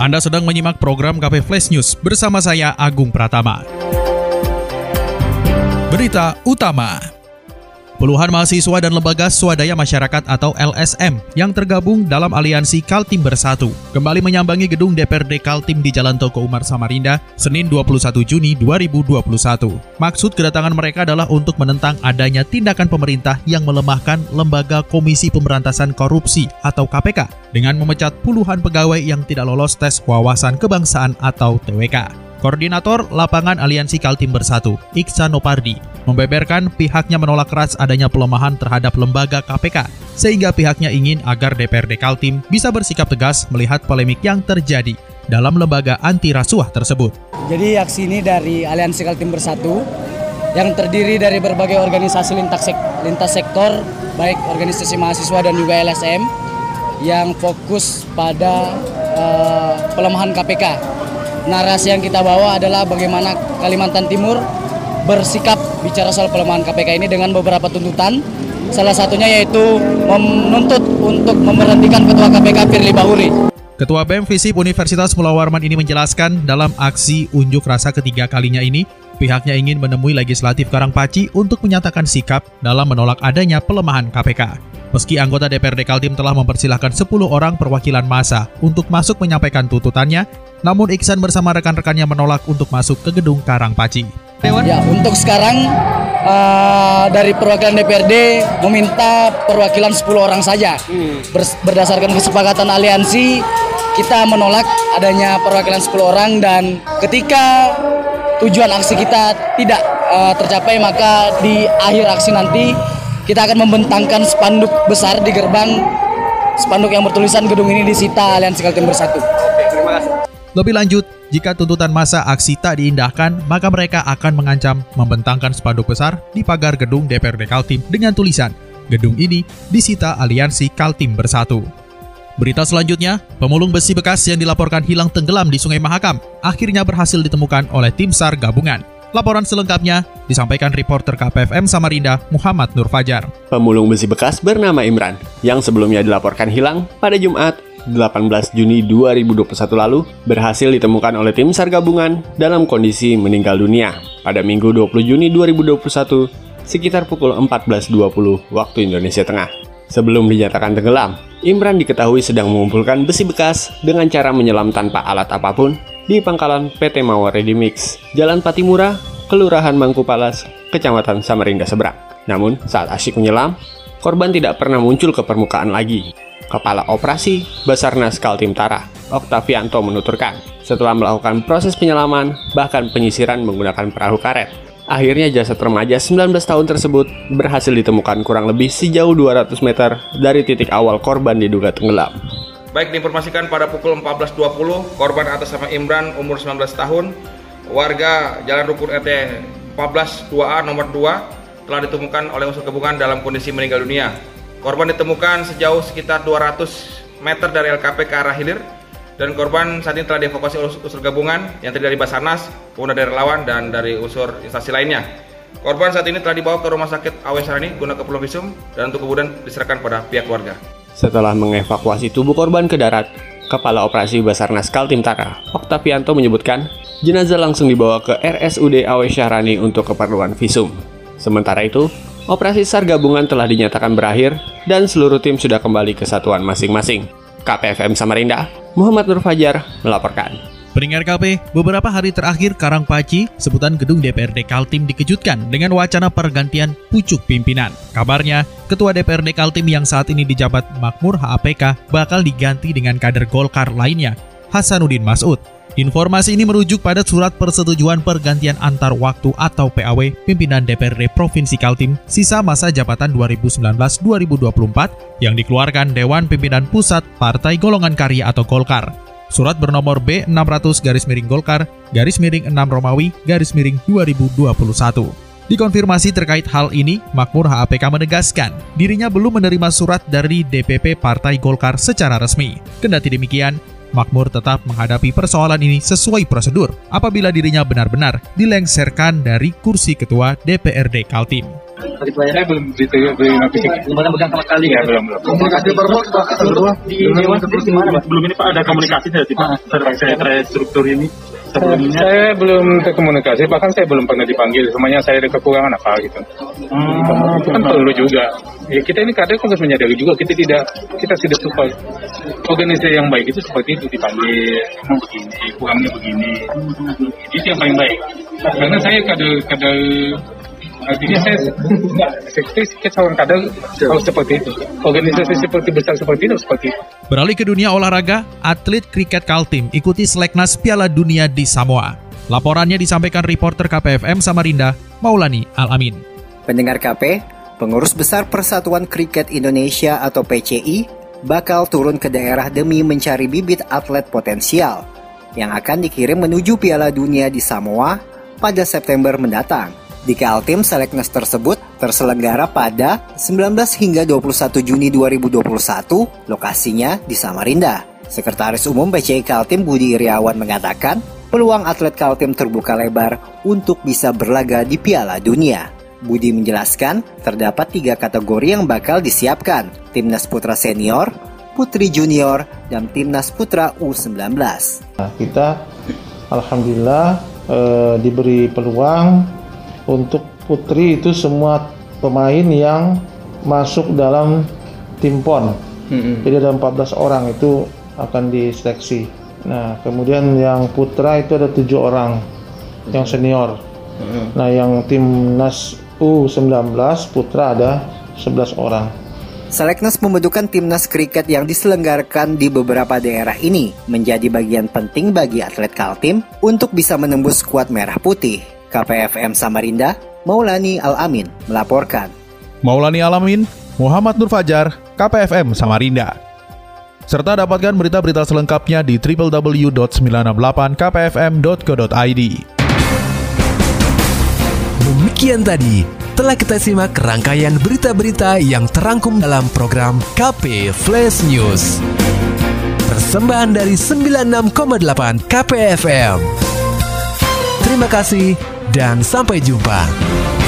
Anda sedang menyimak program KP Flash News bersama saya Agung Pratama. Berita utama. Puluhan mahasiswa dan lembaga swadaya masyarakat atau LSM yang tergabung dalam aliansi Kaltim Bersatu kembali menyambangi gedung DPRD Kaltim di Jalan Toko Umar Samarinda Senin 21 Juni 2021. Maksud kedatangan mereka adalah untuk menentang adanya tindakan pemerintah yang melemahkan lembaga Komisi Pemberantasan Korupsi atau KPK dengan memecat puluhan pegawai yang tidak lolos tes wawasan kebangsaan atau TWK. Koordinator Lapangan Aliansi Kaltim Bersatu, Iksan Nopardi, membeberkan pihaknya menolak keras adanya pelemahan terhadap lembaga KPK, sehingga pihaknya ingin agar DPRD Kaltim bisa bersikap tegas melihat polemik yang terjadi dalam lembaga anti rasuah tersebut. Jadi aksi ini dari Aliansi Kaltim Bersatu yang terdiri dari berbagai organisasi lintas, sek lintas sektor, baik organisasi mahasiswa dan juga LSM, yang fokus pada uh, pelemahan KPK narasi yang kita bawa adalah bagaimana Kalimantan Timur bersikap bicara soal pelemahan KPK ini dengan beberapa tuntutan. Salah satunya yaitu menuntut untuk memberhentikan Ketua KPK Firly Bahuri. Ketua BEM Visip Universitas Pulau Warman ini menjelaskan dalam aksi unjuk rasa ketiga kalinya ini, pihaknya ingin menemui Legislatif Karangpaci untuk menyatakan sikap dalam menolak adanya pelemahan KPK. Meski anggota DPRD Kaltim telah mempersilahkan 10 orang perwakilan masa untuk masuk menyampaikan tuntutannya, namun Iksan bersama rekan-rekannya menolak untuk masuk ke gedung Karangpaci. Ya, untuk sekarang uh, dari perwakilan DPRD meminta perwakilan 10 orang saja. Hmm. berdasarkan kesepakatan aliansi, kita menolak adanya perwakilan 10 orang dan ketika tujuan aksi kita tidak uh, tercapai maka di akhir aksi nanti kita akan membentangkan spanduk besar di gerbang spanduk yang bertulisan gedung ini disita Aliansi Kaltim Bersatu. Oke, terima kasih. Lebih lanjut, jika tuntutan masa aksi tak diindahkan, maka mereka akan mengancam membentangkan spanduk besar di pagar gedung DPRD Kaltim dengan tulisan, gedung ini disita aliansi Kaltim Bersatu. Berita selanjutnya, pemulung besi bekas yang dilaporkan hilang tenggelam di Sungai Mahakam akhirnya berhasil ditemukan oleh tim SAR gabungan. Laporan selengkapnya disampaikan reporter KPFM Samarinda Muhammad Nur Fajar. Pemulung besi bekas bernama Imran yang sebelumnya dilaporkan hilang pada Jumat 18 Juni 2021 lalu berhasil ditemukan oleh tim SAR gabungan dalam kondisi meninggal dunia pada Minggu 20 Juni 2021 sekitar pukul 14.20 waktu Indonesia Tengah. Sebelum dinyatakan tenggelam, Imran diketahui sedang mengumpulkan besi bekas dengan cara menyelam tanpa alat apa pun di pangkalan PT Mawar Ready Mix, Jalan Patimura, Kelurahan Mangkupalas, Kecamatan Samarinda Seberang. Namun, saat asyik menyelam, korban tidak pernah muncul ke permukaan lagi. Kepala Operasi Basarnas Kaltim Tara, Oktavianto menuturkan, setelah melakukan proses penyelaman, bahkan penyisiran menggunakan perahu karet, akhirnya jasad remaja 19 tahun tersebut berhasil ditemukan kurang lebih sejauh 200 meter dari titik awal korban diduga tenggelam. Baik diinformasikan pada pukul 14.20, korban atas nama Imran umur 19 tahun, warga Jalan Rukun RT 14 2A nomor 2 telah ditemukan oleh unsur gabungan dalam kondisi meninggal dunia. Korban ditemukan sejauh sekitar 200 meter dari LKP ke arah hilir dan korban saat ini telah dievakuasi oleh unsur gabungan yang terdiri dari Basarnas, kemudian dari relawan dan dari unsur instansi lainnya. Korban saat ini telah dibawa ke rumah sakit Awe Sarani guna keperluan visum dan untuk kemudian diserahkan pada pihak keluarga. Setelah mengevakuasi tubuh korban ke darat, Kepala Operasi Basarnas Kaltim Tara, Oktavianto menyebutkan, jenazah langsung dibawa ke RSUD Awe Syahrani untuk keperluan visum. Sementara itu, Operasi SAR gabungan telah dinyatakan berakhir dan seluruh tim sudah kembali ke satuan masing-masing. KPFM Samarinda, Muhammad Nur Fajar melaporkan. Pendengar KP, beberapa hari terakhir Karangpaci, sebutan gedung DPRD Kaltim dikejutkan dengan wacana pergantian pucuk pimpinan. Kabarnya, Ketua DPRD Kaltim yang saat ini dijabat Makmur HAPK bakal diganti dengan kader Golkar lainnya, Hasanuddin Masud. Informasi ini merujuk pada surat persetujuan pergantian antar waktu atau PAW pimpinan DPRD Provinsi Kaltim sisa masa jabatan 2019-2024 yang dikeluarkan Dewan Pimpinan Pusat Partai Golongan Karya atau Golkar. Surat bernomor B600 garis miring Golkar, garis miring 6 Romawi, garis miring 2021. Dikonfirmasi terkait hal ini, Makmur HAPK menegaskan dirinya belum menerima surat dari DPP Partai Golkar secara resmi. Kendati demikian, Makmur tetap menghadapi persoalan ini sesuai prosedur apabila dirinya benar-benar dilengserkan dari kursi ketua DPRD Kaltim. Saya belum diterima belum pernah pegang sama sekali ya belum belum. Komunikasi verbal sudah di dewan sendiri gimana pak? Belum ini pak ada komunikasi dari pak terkait saya restruktur ini. Sebelumnya saya belum terkomunikasi bahkan saya belum pernah dipanggil. Semuanya saya ada kekurangan apa gitu. Hmm, kan perlu juga. Ya kita ini kadang harus menyadari juga kita tidak kita tidak suka organisasi yang baik itu seperti itu dipanggil begini kurangnya begini. Itu yang paling baik. Karena saya kadang kadang artinya saya enggak saya seorang kader harus seperti itu organisasi seperti besar seperti itu seperti itu Beralih ke dunia olahraga, atlet kriket Kaltim ikuti seleknas Piala Dunia di Samoa. Laporannya disampaikan reporter KPFM Samarinda, Maulani Alamin. Pendengar KP, pengurus besar Persatuan Kriket Indonesia atau PCI bakal turun ke daerah demi mencari bibit atlet potensial yang akan dikirim menuju Piala Dunia di Samoa pada September mendatang. Di Kaltim, seleknas tersebut terselenggara pada 19 hingga 21 Juni 2021, lokasinya di Samarinda. Sekretaris Umum PCI Kaltim Budi Iriawan mengatakan, peluang atlet Kaltim terbuka lebar untuk bisa berlaga di Piala Dunia. Budi menjelaskan, terdapat tiga kategori yang bakal disiapkan, Timnas Putra Senior, Putri Junior, dan Timnas Putra U19. Nah, kita Alhamdulillah eh, diberi peluang untuk putri itu semua pemain yang masuk dalam tim PON. Mm-hmm. Jadi ada 14 orang itu akan diseleksi. Nah, kemudian yang putra itu ada tujuh orang mm-hmm. yang senior. Mm-hmm. Nah, yang timnas U19 putra ada 11 orang. Seleknas pembentukan timnas kriket yang diselenggarakan di beberapa daerah ini menjadi bagian penting bagi atlet Kaltim untuk bisa menembus skuad merah putih. KPFM Samarinda, Maulani Al-Amin melaporkan. Maulani Al-Amin, Muhammad Nur Fajar, KPFM Samarinda. Serta dapatkan berita-berita selengkapnya di www.968kpfm.co.id. Demikian tadi telah kita simak rangkaian berita-berita yang terangkum dalam program KP Flash News. Persembahan dari 96,8 KPFM. Terima kasih dan sampai jumpa.